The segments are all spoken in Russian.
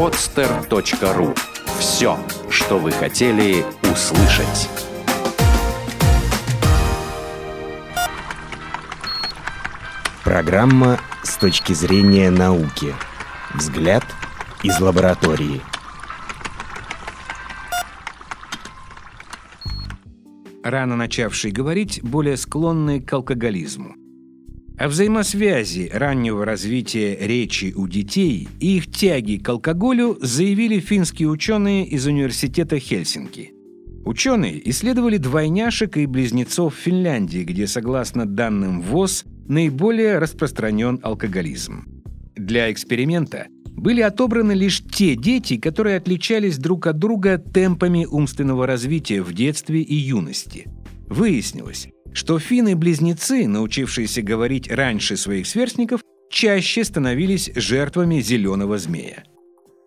podster.ru. Все, что вы хотели услышать. Программа с точки зрения науки. Взгляд из лаборатории. Рано начавшие говорить, более склонны к алкоголизму. О взаимосвязи раннего развития речи у детей и их тяги к алкоголю заявили финские ученые из университета Хельсинки. Ученые исследовали двойняшек и близнецов в Финляндии, где, согласно данным ВОЗ, наиболее распространен алкоголизм. Для эксперимента были отобраны лишь те дети, которые отличались друг от друга темпами умственного развития в детстве и юности. Выяснилось, что финны-близнецы, научившиеся говорить раньше своих сверстников, чаще становились жертвами зеленого змея.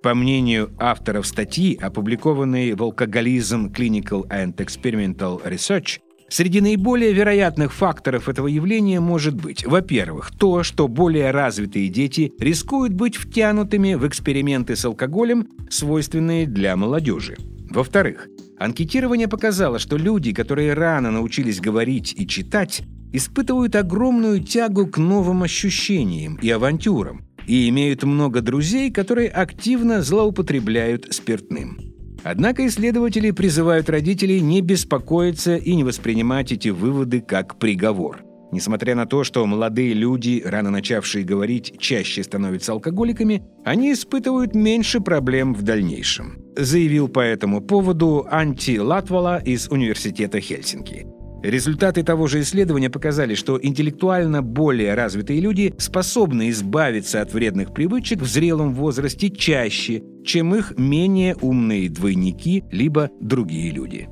По мнению авторов статьи, опубликованной в Alcoholism Clinical and Experimental Research, среди наиболее вероятных факторов этого явления может быть, во-первых, то, что более развитые дети рискуют быть втянутыми в эксперименты с алкоголем, свойственные для молодежи. Во-вторых, Анкетирование показало, что люди, которые рано научились говорить и читать, испытывают огромную тягу к новым ощущениям и авантюрам и имеют много друзей, которые активно злоупотребляют спиртным. Однако исследователи призывают родителей не беспокоиться и не воспринимать эти выводы как приговор – Несмотря на то, что молодые люди, рано начавшие говорить, чаще становятся алкоголиками, они испытывают меньше проблем в дальнейшем, заявил по этому поводу Анти Латвала из Университета Хельсинки. Результаты того же исследования показали, что интеллектуально более развитые люди способны избавиться от вредных привычек в зрелом возрасте чаще, чем их менее умные двойники либо другие люди.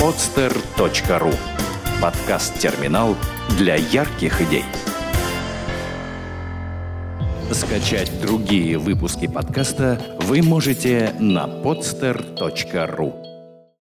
podster.ru Подкаст-терминал для ярких идей. Скачать другие выпуски подкаста вы можете на podster.ru